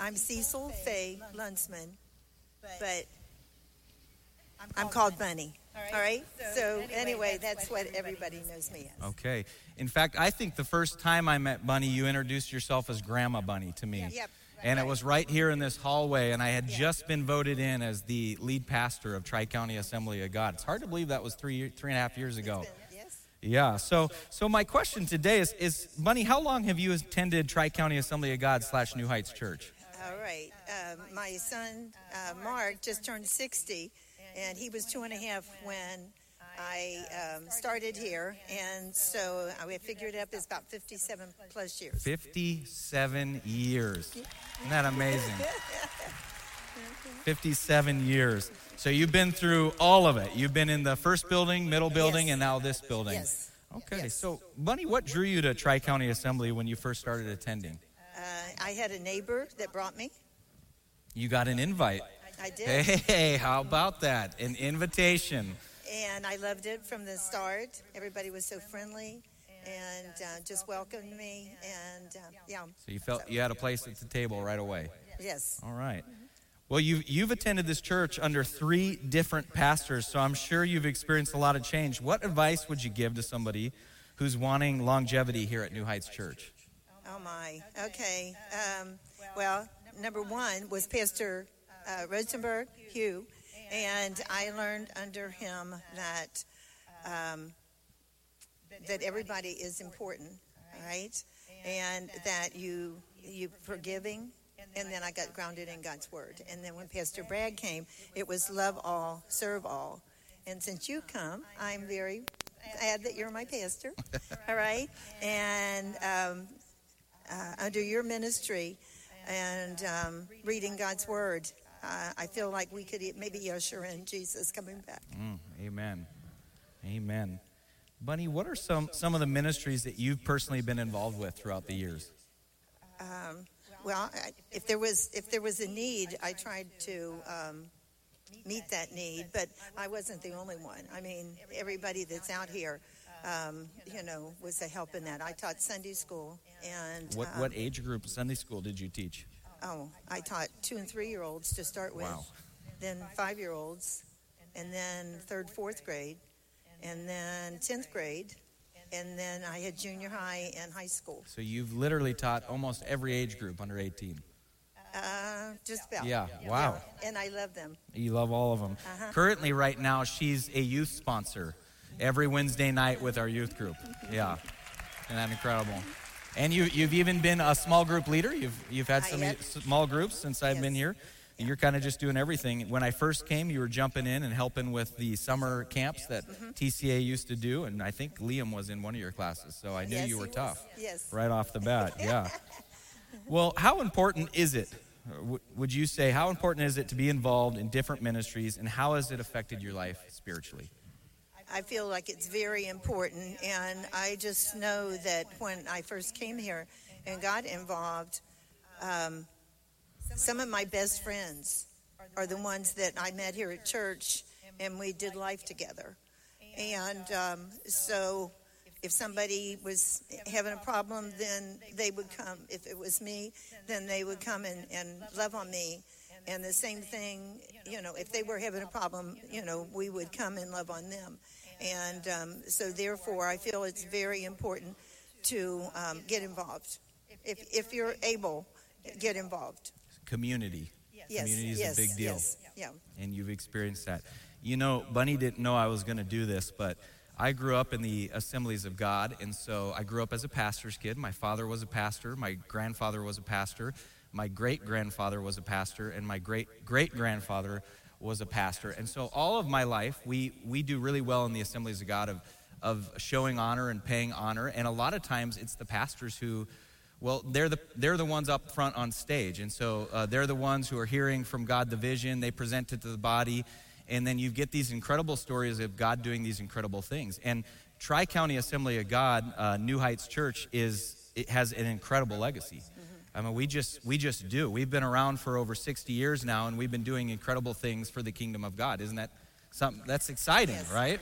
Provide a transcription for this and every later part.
I'm Cecil Faye Lunsman, but I'm called Bunny. All right? So, anyway, that's what everybody knows me as. Okay. In fact, I think the first time I met Bunny, you introduced yourself as Grandma Bunny to me. Yep. And it was right here in this hallway, and I had Yeah. just been voted in as the lead pastor of Tri County Assembly of God. It's hard to believe that was three, three and a half years ago. Yes? Yeah. So, so my question today is, is Bunny, how long have you attended Tri County Assembly of God slash New Heights Church? All right. Um, my son, uh, Mark, just turned 60, and he was two and a half when I um, started here. And so I figured it up as about 57 plus years. 57 years. Isn't that amazing? 57 years. So you've been through all of it. You've been in the first building, middle building, Yes. and now this building. Yes. Okay. Yes. So, Bunny, what drew you to Tri County Assembly when you first started attending? Uh, I had a neighbor that brought me. You got an invite. I did. Hey, how about that? An invitation. And I loved it from the start. Everybody was so friendly and uh, just welcomed me. And uh, yeah, So you felt you had a place at the table right away. yes. All right. Well, you've, you've attended this church under three different pastors, so I'm sure you've experienced a lot of change. What advice would you give to somebody who's wanting longevity here at New Heights Church? Oh my. Okay. Um, well, number one was Pastor uh, Rosenberg Hugh, and I learned under him that um, that everybody is important, right? And that you you forgiving. And then I got grounded in God's word. And then when Pastor Brad came, it was love all, serve all. And since you come, I'm very glad that you're my pastor. All right. And um, uh, under your ministry and um, reading God's word, uh, I feel like we could maybe usher in Jesus coming back. Mm, amen. Amen. Bunny, what are some, some of the ministries that you've personally been involved with throughout the years? Um, well, I- if there was if there was a need, I tried to um, meet that need, but I wasn't the only one. I mean, everybody that's out here, um, you know, was a help in that. I taught Sunday school, and What, um, what age group Sunday school did you teach? oh, I taught two and three year olds to start with, Wow. then five year olds, and then third, fourth grade, and then tenth grade, and then I had junior high and high school. So you've literally taught almost every age group under 18. Uh, just about. Yeah, wow. And I love them. You love all of them. Uh-huh. Currently, right now, she's a youth sponsor every Wednesday night with our youth group. Yeah, isn't that incredible? And you, you've even been a small group leader. You've, you've had some small groups since I've been here. And You're kind of just doing everything. When I first came, you were jumping in and helping with the summer camps that Mm-hmm. TCA used to do. And I think Liam was in one of your classes, so I knew Yes, you were was. tough Yes. right off the bat. Yeah. Well, how important is it? uh, Would you say how important is it to be involved in different ministries, and how has it affected your life spiritually? I feel like it's very important, and I just know that when I first came here and got involved, um, some of my best friends are the ones that I met here at church, and we did life together. And um, so, if somebody was having a problem, then they would come. If it was me, then they would come and, and love on me. And the same thing, you know, if they were having a problem, you know, we would come and love on them. And um, so, therefore, I feel it's very important to um, get involved. If, if you're able, get involved. Community. Yes, Community is yes, a big deal, Yes, yeah. and you've experienced that. You know, Bunny didn't know I was going to do this, but I grew up in the Assemblies of God, and so I grew up as a pastor's kid. My father was a pastor, my grandfather was a pastor, my great grandfather was a pastor, and my great great grandfather was a pastor. And so all of my life, we we do really well in the Assemblies of God of of showing honor and paying honor, and a lot of times it's the pastors who well, they're the, they're the ones up front on stage. And so uh, they're the ones who are hearing from God the vision, they present it to the body, and then you get these incredible stories of God doing these incredible things. And Tri County Assembly of God, uh, New Heights Church, is, it has an incredible legacy. I mean, we just, we just do. We've been around for over 60 years now, and we've been doing incredible things for the kingdom of God. Isn't that something that's exciting, Yes. right?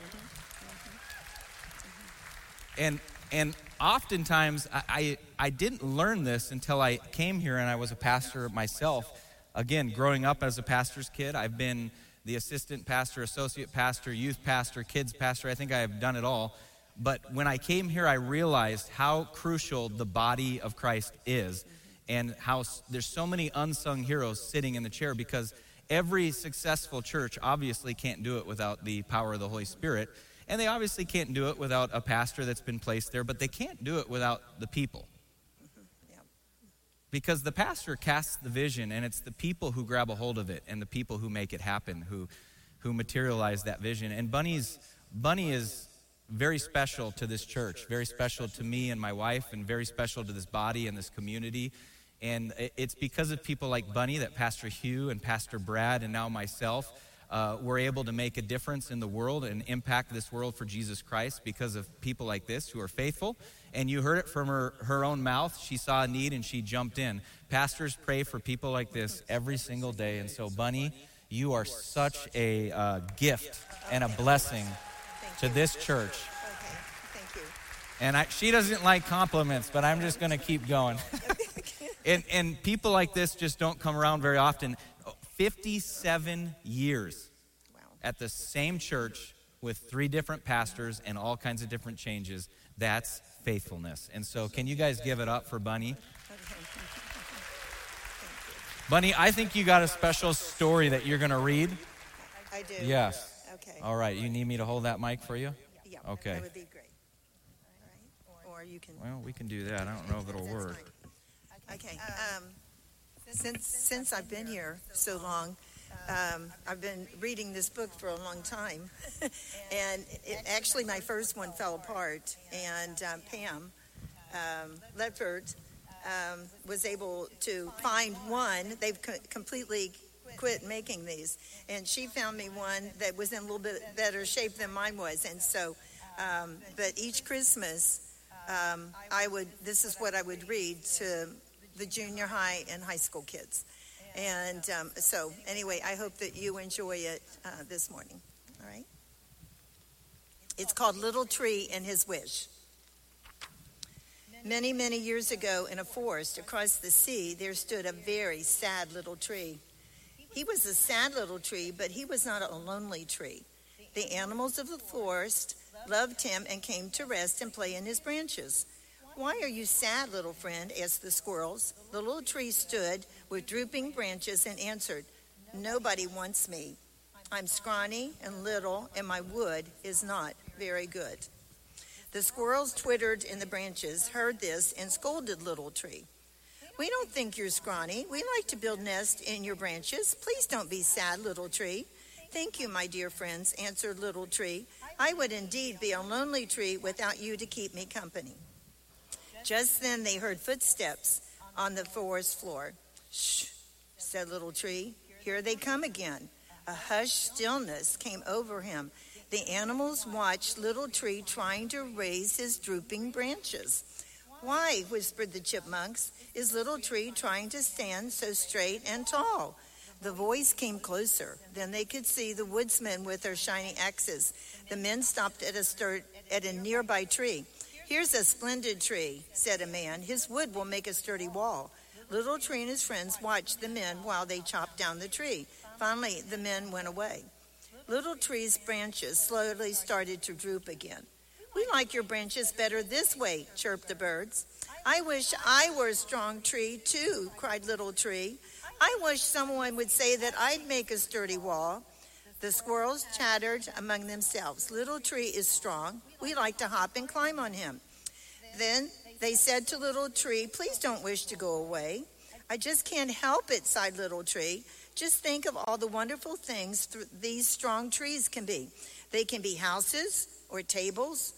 And And oftentimes, I, I, I didn't learn this until I came here and I was a pastor myself. Again, growing up as a pastor's kid, I've been the assistant pastor, associate pastor, youth pastor, kids pastor. I think I have done it all. But when I came here, I realized how crucial the body of Christ is and how there's so many unsung heroes sitting in the chair because every successful church obviously can't do it without the power of the Holy Spirit. And they obviously can't do it without a pastor that's been placed there, but they can't do it without the people. Mm-hmm. Because the pastor casts the vision, and it's the people who grab a hold of it and the people who make it happen, who, who materialize that vision. And Bunny's, Bunny is very special to this church, very special to me and my wife, and very special to this body and this community. And it's because of people like Bunny that Pastor Hugh and Pastor Brad and now myself uh, were able to make a difference in the world and impact this world for Jesus Christ because of people like this who are faithful. And you heard it from her, her own mouth. She saw a need and she jumped in. Pastors pray for people like this every single day. And so, Bunny, you are such a uh, gift and a blessing to this church. Okay, thank you. And I, she doesn't like compliments, but I'm just going to keep going. and, and people like this just don't come around very often. 57 years at the same church with three different pastors and all kinds of different changes. That's faithfulness. And so, can you guys give it up for Bunny? Bunny, I think you got a special story that you're going to read. I do. Yes. Okay. All right. You need me to hold that mic for you? Yeah. Okay. That would be great. All right. Or you can. Well, we can do that. I don't know if it'll work. Okay. Um, since since I've been here so long, um, I've been reading this book for a long time, and it, actually my first one fell apart. And um, Pam um, Ledford um, was able to find one. They've co- completely quit making these, and she found me one that was in a little bit better shape than mine was. And so, um, but each Christmas, um, I would. This is what I would read to the junior high and high school kids. And um, so, anyway, I hope that you enjoy it uh, this morning. All right? It's called Little Tree and His Wish. Many, many years ago, in a forest across the sea, there stood a very sad little tree. He was a sad little tree, but he was not a lonely tree. The animals of the forest loved him and came to rest and play in his branches. Why are you sad, little friend? asked the squirrels. The little tree stood with drooping branches and answered, Nobody wants me. I'm scrawny and little, and my wood is not very good. The squirrels twittered in the branches, heard this, and scolded Little Tree. We don't think you're scrawny. We like to build nests in your branches. Please don't be sad, Little Tree. Thank you, my dear friends, answered Little Tree. I would indeed be a lonely tree without you to keep me company. Just then they heard footsteps on the forest floor. Shh, said Little Tree. Here they come again. A hushed stillness came over him. The animals watched Little Tree trying to raise his drooping branches. Why, whispered the chipmunks, is Little Tree trying to stand so straight and tall? The voice came closer. Then they could see the woodsmen with their shining axes. The men stopped at a, stir- at a nearby tree. Here's a splendid tree, said a man. His wood will make a sturdy wall. Little Tree and his friends watched the men while they chopped down the tree. Finally, the men went away. Little Tree's branches slowly started to droop again. We like your branches better this way, chirped the birds. I wish I were a strong tree, too, cried Little Tree. I wish someone would say that I'd make a sturdy wall. The squirrels chattered among themselves. Little Tree is strong. We like to hop and climb on him. Then they said to Little Tree, Please don't wish to go away. I just can't help it, sighed Little Tree. Just think of all the wonderful things th- these strong trees can be. They can be houses or tables,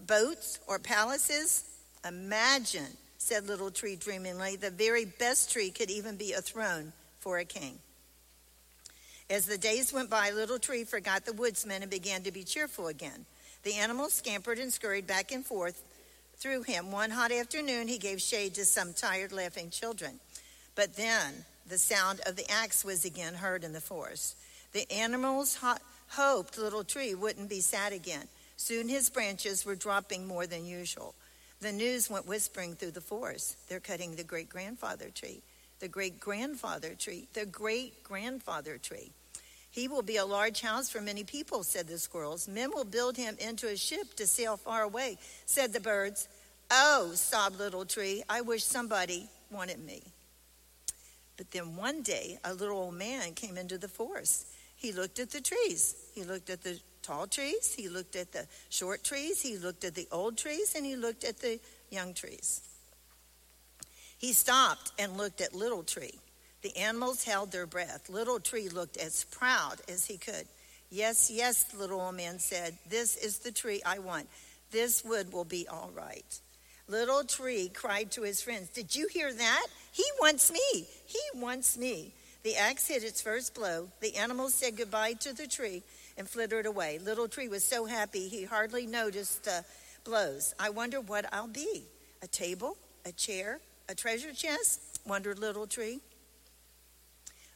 boats or palaces. Imagine, said Little Tree dreamingly, the very best tree could even be a throne for a king. As the days went by, Little Tree forgot the woodsmen and began to be cheerful again. The animals scampered and scurried back and forth through him. One hot afternoon, he gave shade to some tired, laughing children. But then the sound of the axe was again heard in the forest. The animals ho- hoped Little Tree wouldn't be sad again. Soon his branches were dropping more than usual. The news went whispering through the forest. They're cutting the great grandfather tree, the great grandfather tree, the great grandfather tree. He will be a large house for many people, said the squirrels. Men will build him into a ship to sail far away, said the birds. Oh, sobbed Little Tree, I wish somebody wanted me. But then one day, a little old man came into the forest. He looked at the trees. He looked at the tall trees. He looked at the short trees. He looked at the old trees. And he looked at the young trees. He stopped and looked at Little Tree. The animals held their breath. Little Tree looked as proud as he could. Yes, yes, the little old man said, This is the tree I want. This wood will be all right. Little Tree cried to his friends, Did you hear that? He wants me. He wants me. The axe hit its first blow. The animals said goodbye to the tree and flittered away. Little Tree was so happy he hardly noticed the blows. I wonder what I'll be. A table? A chair? A treasure chest? wondered Little Tree.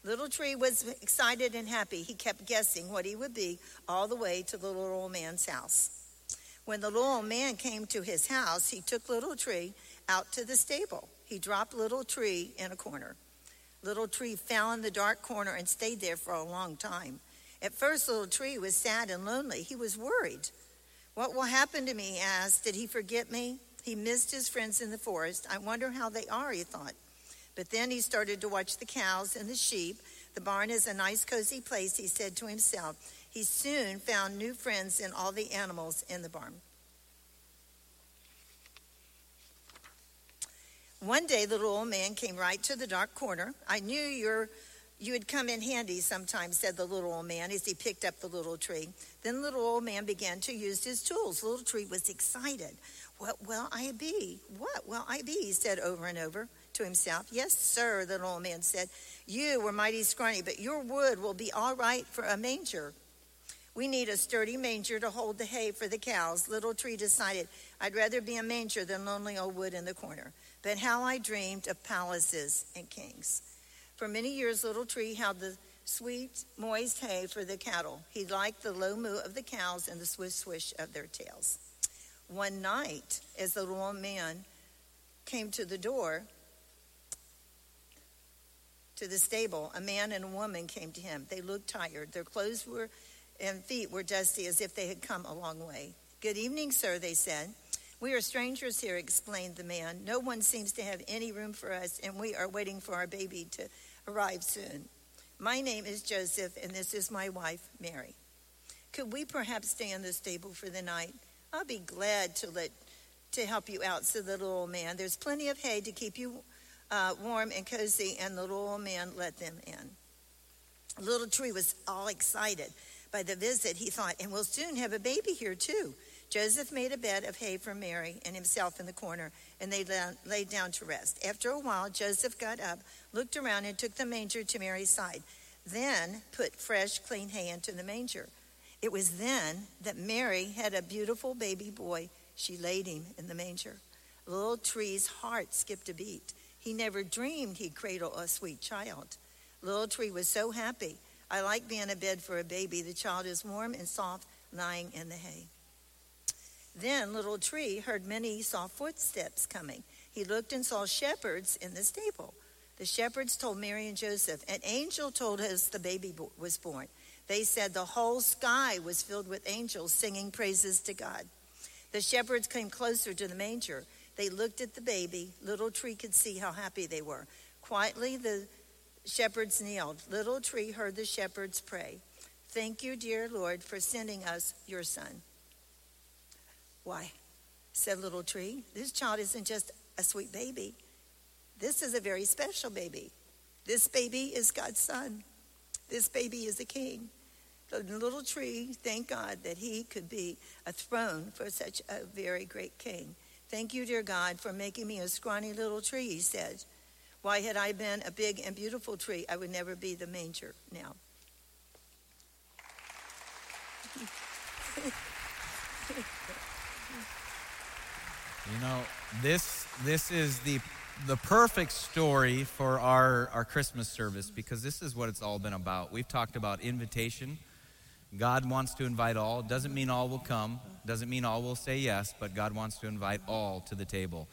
Little Tree was excited and happy. He kept guessing what he would be all the way to the little old man's house. When the little old man came to his house, he took Little Tree out to the stable. He dropped Little Tree in a corner. Little Tree fell in the dark corner and stayed there for a long time. At first, Little Tree was sad and lonely. He was worried. What will happen to me? he asked. Did he forget me? He missed his friends in the forest. I wonder how they are, he thought. But then he started to watch the cows and the sheep. The barn is a nice, cozy place, he said to himself. He soon found new friends in all the animals in the barn. One day, the little old man came right to the dark corner. I knew you're, you would come in handy sometimes, said the little old man as he picked up the little tree. Then the little old man began to use his tools. The little tree was excited. What will I be? What will I be? He said over and over to himself. Yes, sir, the little old man said. You were mighty scrawny, but your wood will be all right for a manger. We need a sturdy manger to hold the hay for the cows. Little Tree decided, I'd rather be a manger than lonely old wood in the corner but how I dreamed of palaces and kings. For many years, Little Tree held the sweet, moist hay for the cattle. He liked the low moo of the cows and the swish swish of their tails. One night, as the little man came to the door, to the stable, a man and a woman came to him. They looked tired. Their clothes were and feet were dusty as if they had come a long way. Good evening, sir, they said. We are strangers here, explained the man. No one seems to have any room for us, and we are waiting for our baby to arrive soon. My name is Joseph, and this is my wife, Mary. Could we perhaps stay in the stable for the night? I'll be glad to let to help you out, said the little old man. There's plenty of hay to keep you uh, warm and cozy, and the little old man let them in. Little Tree was all excited by the visit. He thought, and we'll soon have a baby here too. Joseph made a bed of hay for Mary and himself in the corner, and they lay down to rest. After a while, Joseph got up, looked around, and took the manger to Mary's side. Then put fresh, clean hay into the manger. It was then that Mary had a beautiful baby boy. She laid him in the manger. Little Tree's heart skipped a beat. He never dreamed he'd cradle a sweet child. Little Tree was so happy. I like being a bed for a baby. The child is warm and soft, lying in the hay. Then Little Tree heard many soft footsteps coming. He looked and saw shepherds in the stable. The shepherds told Mary and Joseph, An angel told us the baby was born. They said the whole sky was filled with angels singing praises to God. The shepherds came closer to the manger. They looked at the baby. Little Tree could see how happy they were. Quietly, the shepherds kneeled. Little Tree heard the shepherds pray. Thank you, dear Lord, for sending us your son. Why, said Little Tree, this child isn't just a sweet baby. This is a very special baby. This baby is God's son. This baby is a king. The little tree, thank God that he could be a throne for such a very great king. Thank you, dear God, for making me a scrawny little tree, he said. Why had I been a big and beautiful tree, I would never be the manger now. You know, this this is the the perfect story for our, our Christmas service because this is what it's all been about. We've talked about invitation, God wants to invite all. Doesn't mean all will come, doesn't mean all will say yes, but God wants to invite all to the table.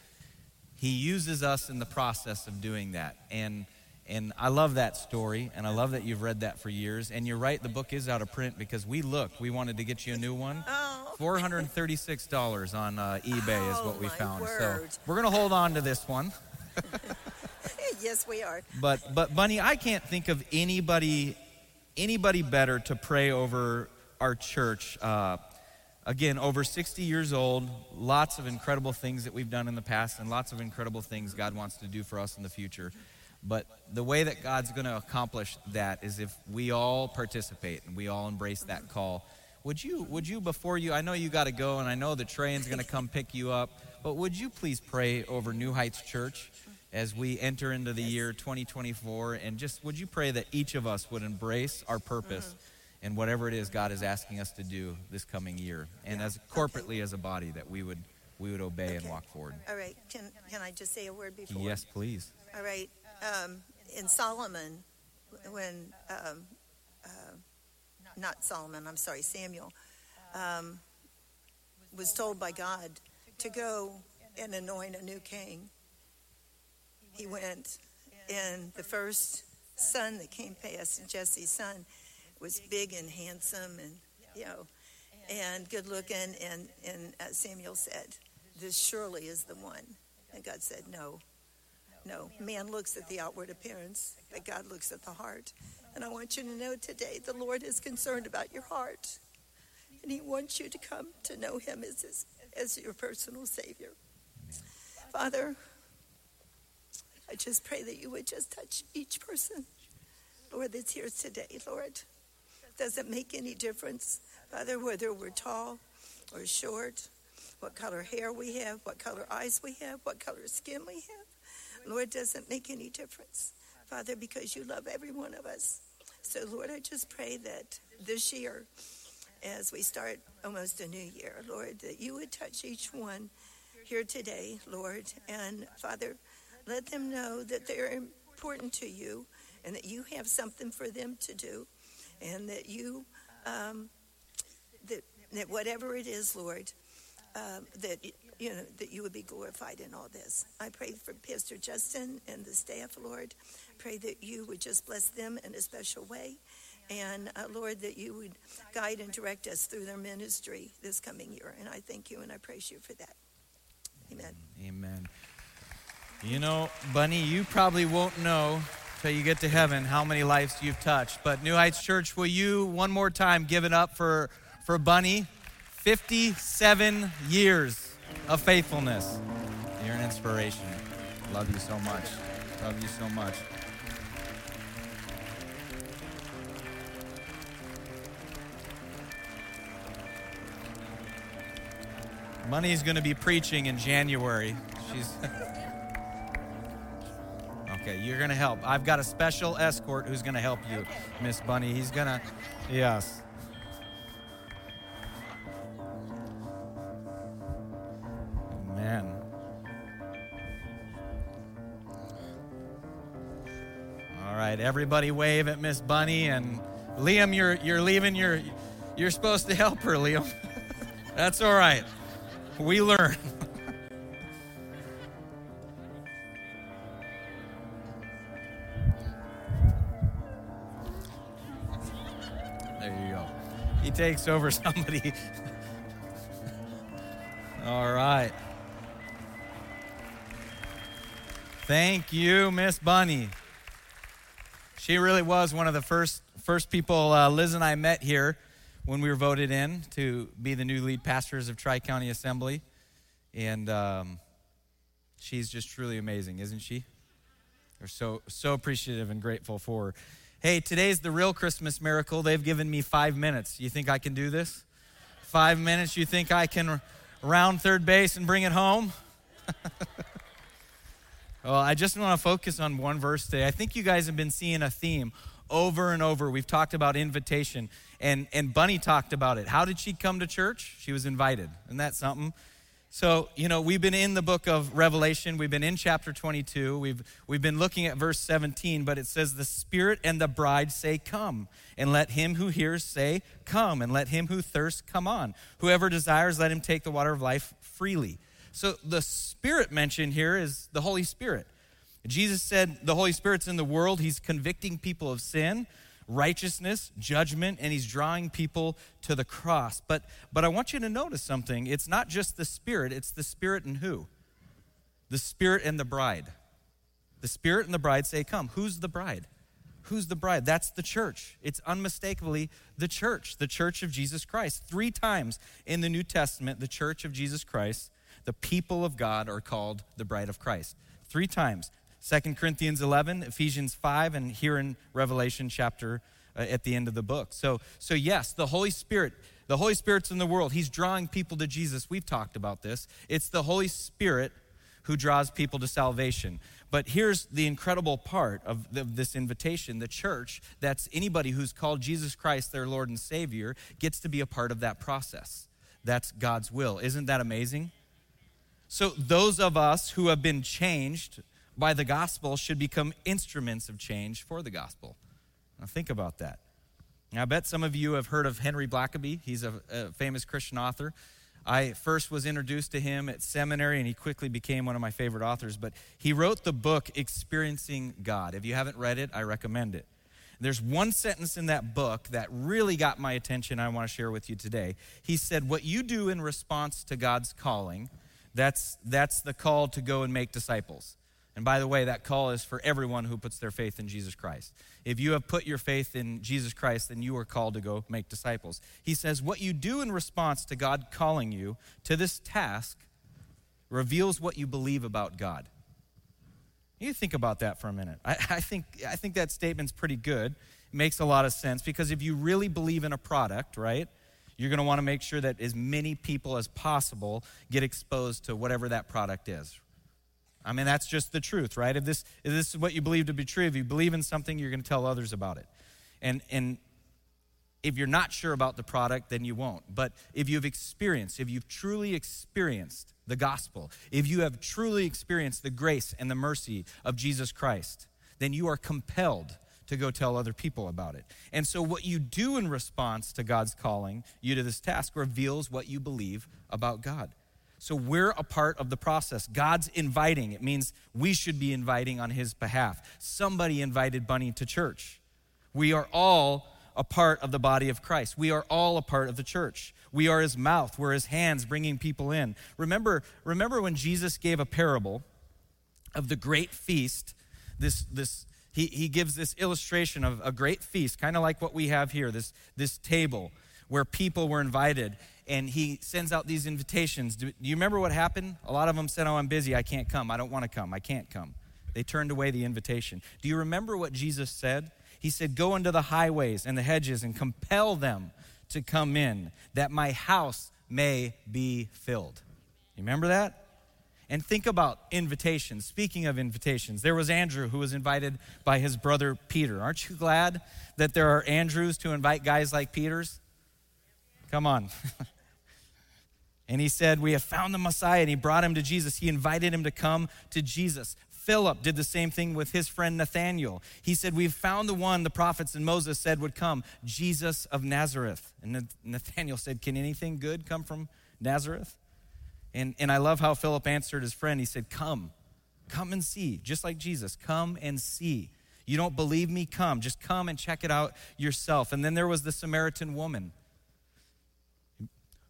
He uses us in the process of doing that. And and I love that story, and I love that you've read that for years. And you're right, the book is out of print because we looked. We wanted to get you a new one. Oh, Oh. $436 on uh, eBay is Oh, what we my found. word. So we're going to hold on to this one. yes, we are. But but Bunny, I can't think of anybody anybody better to pray over our church. Uh, again, over 60 years old, lots of incredible things that we've done in the past, and lots of incredible things God wants to do for us in the future. But the way that God's going to accomplish that is if we all participate and we all embrace that call. Would you, would you before you, I know you got to go and I know the train's going to come pick you up, but would you please pray over New Heights Church as we enter into the year 2024? And just would you pray that each of us would embrace our purpose and whatever it is God is asking us to do this coming year? And as corporately as a body, that we would, we would obey and walk forward. All right. Can, can I just say a word before? Yes, please. All right. Um, in Solomon, when, um, not Solomon, I'm sorry, Samuel, um, was told by God to go and anoint a new king, he went, and the first son that came past, Jesse's son, was big and handsome and, you know, and good looking. And, and uh, Samuel said, This surely is the one. And God said, No. No, man looks at the outward appearance, but God looks at the heart. And I want you to know today the Lord is concerned about your heart. And He wants you to come to know Him as, his, as your personal Savior. Father, I just pray that you would just touch each person, Lord, that's here today, Lord. Doesn't make any difference, Father, whether we're tall or short, what color hair we have, what color eyes we have, what color skin we have. Lord, doesn't make any difference, Father, because you love every one of us. So, Lord, I just pray that this year, as we start almost a new year, Lord, that you would touch each one here today, Lord. And, Father, let them know that they're important to you and that you have something for them to do and that you, um, that, that whatever it is, Lord, um, that you know that you would be glorified in all this. I pray for Pastor Justin and the staff, Lord. Pray that you would just bless them in a special way, and uh, Lord, that you would guide and direct us through their ministry this coming year. And I thank you and I praise you for that. Amen. Amen. You know, Bunny, you probably won't know till you get to heaven how many lives you've touched. But New Heights Church, will you one more time give it up for, for Bunny? 57 years of faithfulness. You're an inspiration. Love you so much. Love you so much. Bunny's going to be preaching in January. She's. okay, you're going to help. I've got a special escort who's going to help you, Miss Bunny. He's going to. Yes. Everybody wave at Miss Bunny and Liam, you're you're leaving your you're supposed to help her, Liam. That's all right. We learn. there you go. He takes over somebody. all right. Thank you, Miss Bunny. She really was one of the first first people uh, Liz and I met here when we were voted in to be the new lead pastors of Tri County Assembly, and um, she's just truly amazing, isn't she? We're so so appreciative and grateful for her. Hey, today's the real Christmas miracle. They've given me five minutes. You think I can do this? Five minutes. You think I can round third base and bring it home? Well, I just want to focus on one verse today. I think you guys have been seeing a theme over and over. We've talked about invitation, and, and Bunny talked about it. How did she come to church? She was invited. Isn't that something? So, you know, we've been in the book of Revelation. We've been in chapter 22. We've, we've been looking at verse 17, but it says, The Spirit and the bride say, Come. And let him who hears say, Come. And let him who thirsts come on. Whoever desires, let him take the water of life freely. So, the Spirit mentioned here is the Holy Spirit. Jesus said, The Holy Spirit's in the world. He's convicting people of sin righteousness, judgment, and he's drawing people to the cross. But but I want you to notice something. It's not just the spirit, it's the spirit and who? The spirit and the bride. The spirit and the bride say, "Come." Who's the bride? Who's the bride? That's the church. It's unmistakably the church, the church of Jesus Christ. 3 times in the New Testament, the church of Jesus Christ, the people of God are called the bride of Christ. 3 times. 2 Corinthians 11, Ephesians 5, and here in Revelation chapter uh, at the end of the book. So, so yes, the Holy Spirit, the Holy Spirit's in the world. He's drawing people to Jesus. We've talked about this. It's the Holy Spirit who draws people to salvation. But here's the incredible part of, the, of this invitation the church, that's anybody who's called Jesus Christ their Lord and Savior, gets to be a part of that process. That's God's will. Isn't that amazing? So, those of us who have been changed, by the gospel should become instruments of change for the gospel. Now, think about that. Now, I bet some of you have heard of Henry Blackaby. He's a, a, famous Christian author. I first was introduced to him at seminary, and he quickly became one of my favorite authors. But he wrote the book, Experiencing God. If you haven't read it, I recommend it. There's one sentence in that book that really got my attention, I want to share with you today. He said, What you do in response to God's calling, that's, that's the call to go and make disciples. And by the way, that call is for everyone who puts their faith in Jesus Christ. If you have put your faith in Jesus Christ, then you are called to go make disciples. He says, What you do in response to God calling you to this task reveals what you believe about God. You think about that for a minute. I, I, think, I think that statement's pretty good. It makes a lot of sense because if you really believe in a product, right, you're going to want to make sure that as many people as possible get exposed to whatever that product is, I mean, that's just the truth, right? If this, if this is what you believe to be true, if you believe in something, you're going to tell others about it. And, and if you're not sure about the product, then you won't. But if you've experienced, if you've truly experienced the gospel, if you have truly experienced the grace and the mercy of Jesus Christ, then you are compelled to go tell other people about it. And so, what you do in response to God's calling you to this task reveals what you believe about God. So we're a part of the process. God's inviting. It means we should be inviting on his behalf. Somebody invited Bunny to church. We are all a part of the body of Christ. We are all a part of the church. We are his mouth, we're his hands bringing people in. Remember, remember when Jesus gave a parable of the great feast, this this he, he gives this illustration of a great feast, kind of like what we have here, this, this table where people were invited and he sends out these invitations. Do, you remember what happened? A lot of them said, Oh, I'm busy. I can't come. I don't want to come. I can't come. They turned away the invitation. Do you remember what Jesus said? He said, Go into the highways and the hedges and compel them to come in, that my house may be filled. You remember that? And think about invitations. Speaking of invitations, there was Andrew who was invited by his brother Peter. Aren't you glad that there are Andrews to invite guys like Peters? Come on. And he said, We have found the Messiah. And he brought him to Jesus. He invited him to come to Jesus. Philip did the same thing with his friend Nathaniel. He said, We've found the one the prophets and Moses said would come, Jesus of Nazareth. And Nathaniel said, Can anything good come from Nazareth? And, and I love how Philip answered his friend. He said, Come, come and see, just like Jesus. Come and see. You don't believe me? Come. Just come and check it out yourself. And then there was the Samaritan woman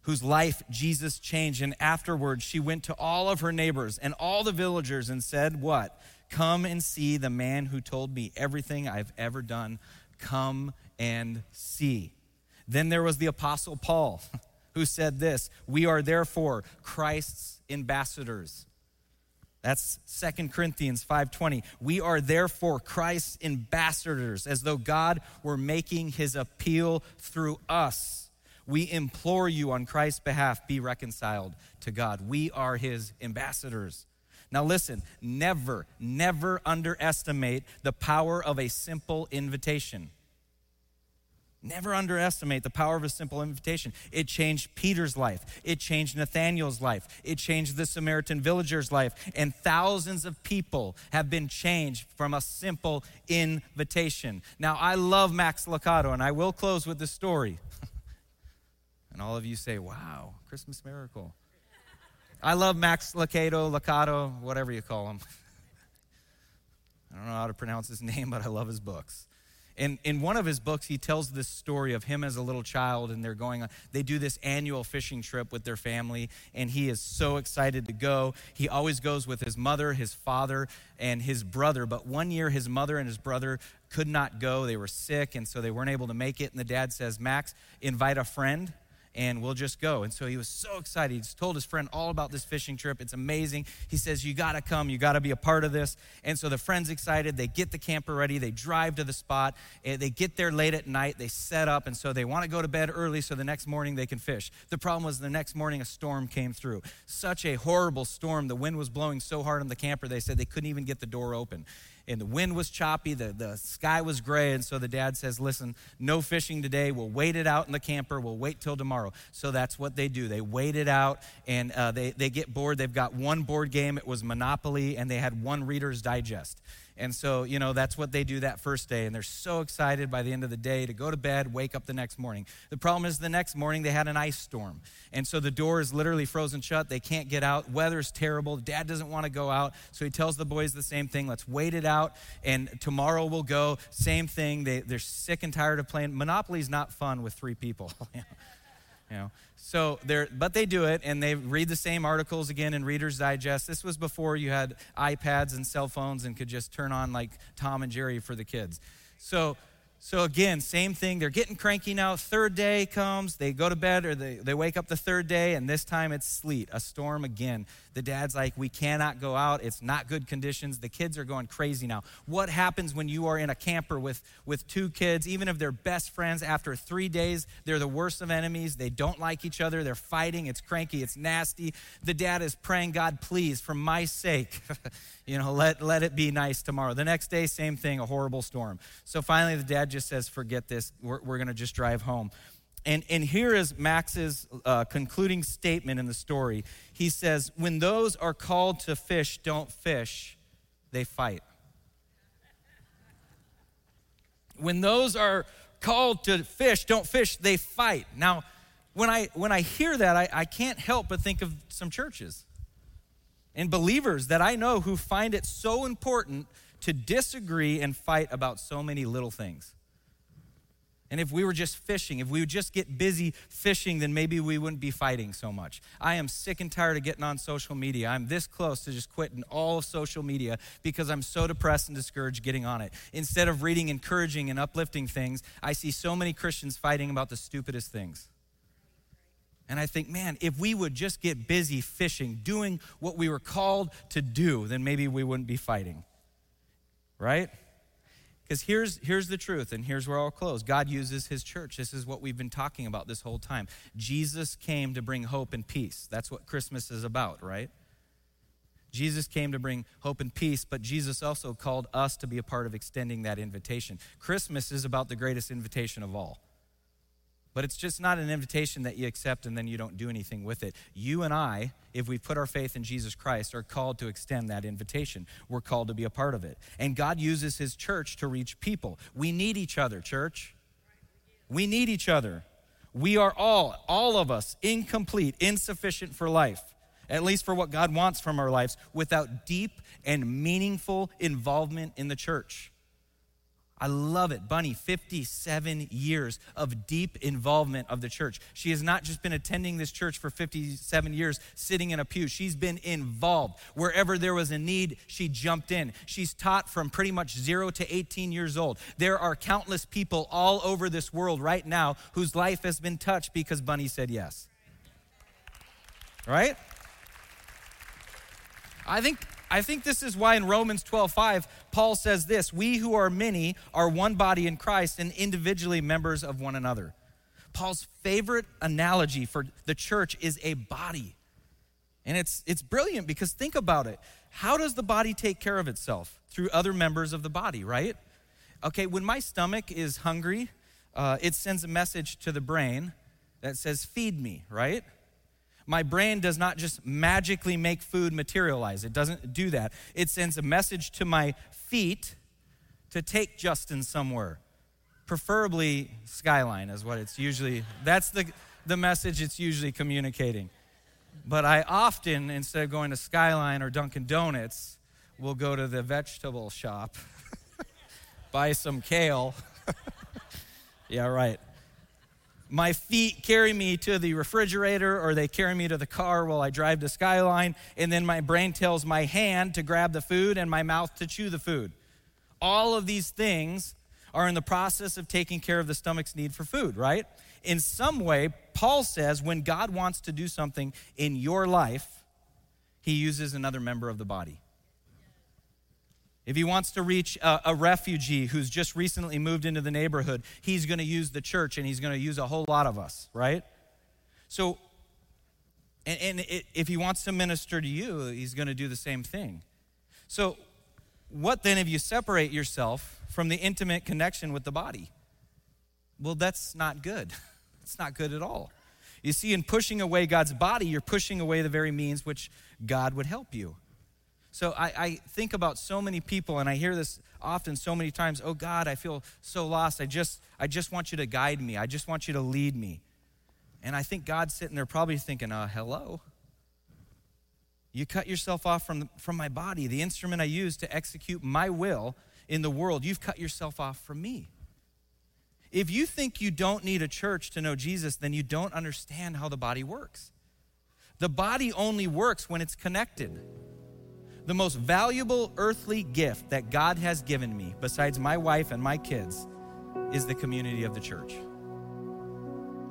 whose life Jesus changed. And afterwards, she went to all of her neighbors and all the villagers and said, What? Come and see the man who told me everything I've ever done. Come and see. Then there was the Apostle Paul, who said this We are therefore Christ's ambassadors. That's Second Corinthians 5:20. We are therefore Christ's ambassadors as though God were making his appeal through us we implore you on Christ's behalf, be reconciled to God. We are his ambassadors. Now, listen, never, never underestimate the power of a simple invitation. Never underestimate the power of a simple invitation. It changed Peter's life. It changed Nathaniel's life. It changed the Samaritan villager's life. And thousands of people have been changed from a simple invitation. Now, I love Max Lucado, and I will close with this story. and all of you say, wow, Christmas miracle. I love Max Lucado, Lucado, whatever you call him. I don't know how to pronounce his name, but I love his books. In, in one of his books, he tells this story of him as a little child, and they're going on, they do this annual fishing trip with their family, and he is so excited to go. He always goes with his mother, his father, and his brother. But one year, his mother and his brother could not go. They were sick, and so they weren't able to make it. And the dad says, Max, invite a friend and we'll just go. And so he was so excited. He told his friend all about this fishing trip. It's amazing. He says, You got to come. You got to be a part of this. And so the friend's excited. They get the camper ready. They drive to the spot. Eh, they get there late at night. They set up. And so they want to go to bed early so the next morning they can fish. The problem was the next morning a storm came through. Such a horrible storm. The wind was blowing so hard on the camper, they said they couldn't even get the door open and the wind was choppy, the, the sky was gray. And so the dad says, Listen, no fishing today. We'll wait it out in the camper. We'll wait till tomorrow. So that's what they do. They wait it out and uh, they, they get bored. They've got one board game, it was Monopoly, and they had one Reader's Digest. And so, you know, that's what they do that first day. And they're so excited by the end of the day to go to bed, wake up the next morning. The problem is the next morning they had an ice storm. And so the door is literally frozen shut. They can't get out. Weather's terrible. Dad doesn't want to go out. So he tells the boys the same thing let's wait it out. And tomorrow we'll go. Same thing. They, they're sick and tired of playing. Monopoly's not fun with three people. you know so they're but they do it and they read the same articles again in reader's digest this was before you had ipads and cell phones and could just turn on like tom and jerry for the kids so so again, same thing. They're getting cranky now. Third day comes, they go to bed or they, they wake up the third day, and this time it's sleet, a storm again. The dad's like, We cannot go out. It's not good conditions. The kids are going crazy now. What happens when you are in a camper with, with two kids, even if they're best friends, after three days, they're the worst of enemies. They don't like each other. They're fighting. It's cranky. It's nasty. The dad is praying, God, please, for my sake, you know, let, let it be nice tomorrow. The next day, same thing, a horrible storm. So finally, the dad just says, Forget this. We're, we're going to just drive home. And, and here is Max's uh, concluding statement in the story. He says, When those are called to fish don't fish, they fight. When those are called to fish don't fish, they fight. Now, when I, when I hear that, I, I can't help but think of some churches and believers that I know who find it so important to disagree and fight about so many little things. And if we were just fishing, if we would just get busy fishing, then maybe we wouldn't be fighting so much. I am sick and tired of getting on social media. I'm this close to just quitting all social media because I'm so depressed and discouraged getting on it. Instead of reading encouraging and uplifting things, I see so many Christians fighting about the stupidest things. And I think, man, if we would just get busy fishing, doing what we were called to do, then maybe we wouldn't be fighting. Right? Because here's, here's the truth, and here's where I'll close. God uses his church. This is what we've been talking about this whole time. Jesus came to bring hope and peace. That's what Christmas is about, right? Jesus came to bring hope and peace, but Jesus also called us to be a part of extending that invitation. Christmas is about the greatest invitation of all. But it's just not an invitation that you accept and then you don't do anything with it. You and I, if we put our faith in Jesus Christ, are called to extend that invitation. We're called to be a part of it. And God uses His church to reach people. We need each other, church. We need each other. We are all, all of us, incomplete, insufficient for life, at least for what God wants from our lives, without deep and meaningful involvement in the church. I love it. Bunny, 57 years of deep involvement of the church. She has not just been attending this church for 57 years, sitting in a pew. She's been involved. Wherever there was a need, she jumped in. She's taught from pretty much zero to 18 years old. There are countless people all over this world right now whose life has been touched because Bunny said yes. Right? I think I think this is why in Romans 12:5 Paul says this, "We who are many are one body in Christ and individually members of one another." Paul's favorite analogy for the church is a body. And it's it's brilliant because think about it. How does the body take care of itself? Through other members of the body, right? Okay, when my stomach is hungry, uh, it sends a message to the brain that says, Feed me, right? My brain does not just magically make food materialize, it doesn't do that. It sends a message to my feet to take Justin somewhere. Preferably Skyline is what it's usually, that's the, the message it's usually communicating. But I often, instead of going to Skyline or Dunkin' Donuts, will go to the vegetable shop, buy some kale. yeah, right. My feet carry me to the refrigerator or they carry me to the car while I drive to Skyline, and then my brain tells my hand to grab the food and my mouth to chew the food. All of these things are in the process of taking care of the stomach's need for food, right? In some way, Paul says when God wants to do something in your life, he uses another member of the body. If he wants to reach a, a, refugee who's just recently moved into the neighborhood, he's going to use the church and he's going to use a whole lot of us, right? So, and, and it, if he wants to minister to you, he's going to do the same thing. So, what then if you separate yourself from the intimate connection with the body? Well, that's not good. It's not good at all. You see, in pushing away God's body, you're pushing away the very means which God would help you. So I, I, think about so many people, and I hear this often so many times. Oh God, I feel so lost. I just, I just want you to guide me. I just want you to lead me. And I think God's sitting there probably thinking, uh, hello. You cut yourself off from, from my body, the instrument I use to execute my will in the world. You've cut yourself off from me. If you think you don't need a church to know Jesus, then you don't understand how the body works. The body only works when it's connected. The most valuable earthly gift that God has given me, besides my wife and my kids, is the community of the church.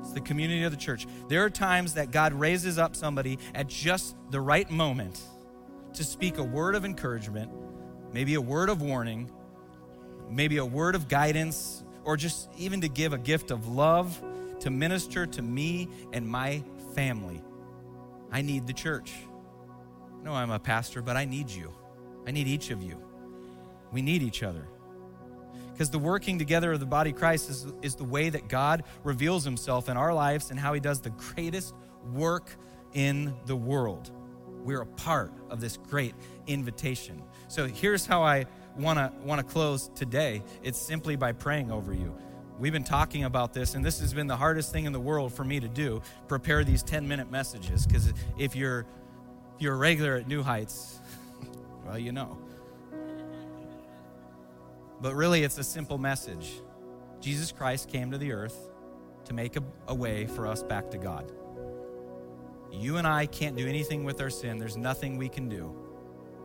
It's the community of the church. There are times that God raises up somebody at just the right moment to speak a word of encouragement, maybe a word of warning, maybe a word of guidance, or just even to give a gift of love to minister to me and my family. I need the church. No, I'm a pastor, but I need you. I need each of you. We need each other. Because the working together of the body of Christ is, is the way that God reveals himself in our lives and how he does the greatest work in the world. We're a part of this great invitation. So here's how I want to want to close today. It's simply by praying over you. We've been talking about this, and this has been the hardest thing in the world for me to do prepare these 10 minute messages. Because if you're if you're a regular at New Heights, well, you know. But really, it's a simple message Jesus Christ came to the earth to make a, a, way for us back to God. You and I can't do anything with our sin, there's nothing we can do.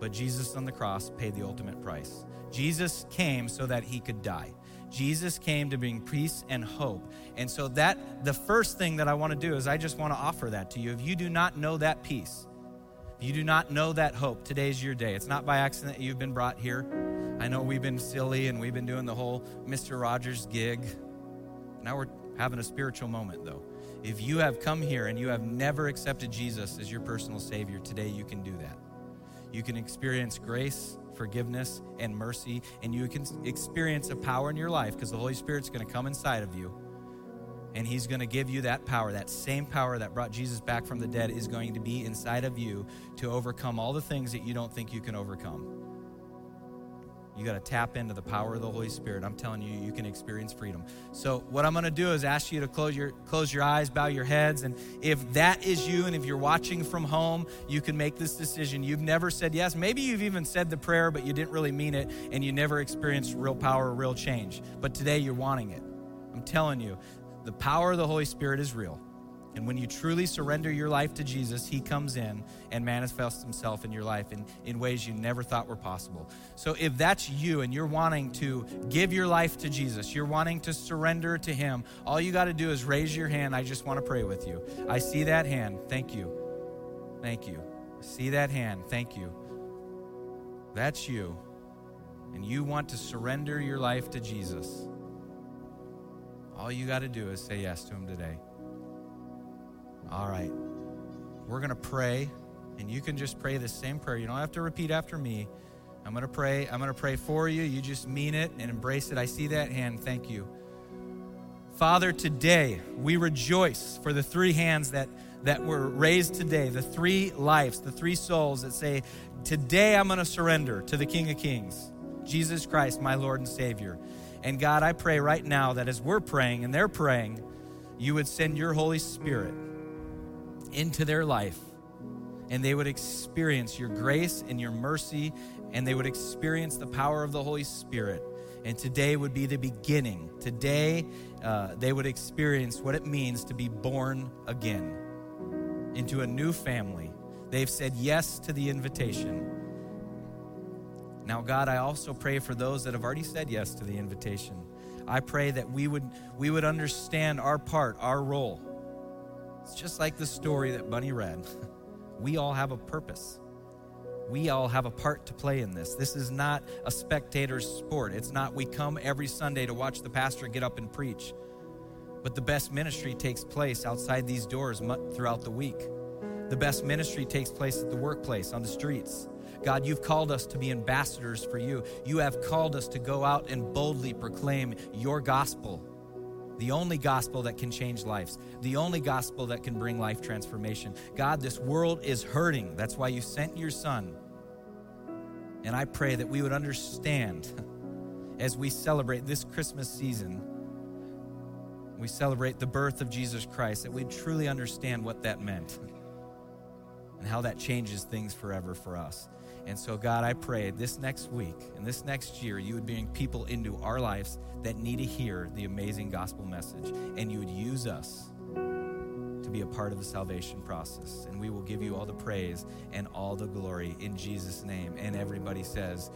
But Jesus on the cross paid the ultimate price. Jesus came so that he could die. Jesus came to bring peace and hope. And so that the first thing that I want to do is I just want to offer that to you. If you do not know that peace, you do not know that hope, today's your day. It's not by accident you've been brought here. I know we've been silly and we've been doing the whole Mr. Rogers gig. Now we're having a spiritual moment, though. If you have come here and you have never accepted Jesus as your personal Savior, today you can do that. You can experience grace, forgiveness, and mercy, and you can experience a power in your life because the Holy Spirit's going to come inside of you and he's going to give you that power. That same power that brought jesus back from the dead is going to be inside of you to overcome all the things that you don't think you can overcome. You got to tap into the power of the holy spirit. I'm telling you you can experience freedom. So what i'm going to do is ask you to close your close your eyes bow your heads and if that is you and if you're watching from home you can make this decision. You've never said yes. Maybe you've even said the prayer but you didn't really mean it and you never experienced real power or real change. But today you're wanting it. I'm telling you the power of the Holy Spirit is real. And when you truly surrender your life to Jesus, He comes in and manifests Himself in your life in, in ways you never thought were possible. So, if that's you and you're wanting to give your life to Jesus, you're wanting to surrender to Him, all you got to do is raise your hand. I just want to pray with you. I see that hand. Thank you. Thank you. I see that hand. Thank you. That's you. And you want to surrender your life to Jesus. All you got to do is say yes to Him today. All right. We're going to pray, and you can just pray the same prayer. You don't have to repeat after me. I'm going to pray. I'm going to pray for you. You just mean it and embrace it. I see that hand. Thank you. Father, today we rejoice for the three hands that, that were raised today, the three lives, the three souls that say, Today I'm going to surrender to the King of Kings, Jesus Christ, my Lord and Savior. And God, I pray right now that as we're praying and they're praying, you would send your Holy Spirit into their life and they would experience your grace and your mercy and they would experience the power of the Holy Spirit. And today would be the beginning. Today, uh, they would experience what it means to be born again into a new family. They've said yes to the invitation. Now, God, I also pray for those that have already said yes to the invitation. I pray that we would, we would understand our part, our role. It's just like the story that Bunny read. We all have a purpose. We all have a part to play in this. This is not a spectator's sport. It's not we come every Sunday to watch the pastor get up and preach. But the best ministry takes place outside these doors throughout the week. The best ministry takes place at the workplace, on the streets. God, you've called us to be ambassadors for you. You have called us to go out and boldly proclaim your gospel the only gospel that can change lives, the only gospel that can bring life transformation. God, this world is hurting. That's why you sent your son. And I pray that we would understand as we celebrate this Christmas season, we celebrate the birth of Jesus Christ, that we truly understand what that meant and how that changes things forever for us. And so, God, I pray this next week and this next year, you would bring people into our lives that need to hear the amazing gospel message, and you would use us to be a part of the salvation process. And we will give you all the praise and all the glory in Jesus' name. And everybody says,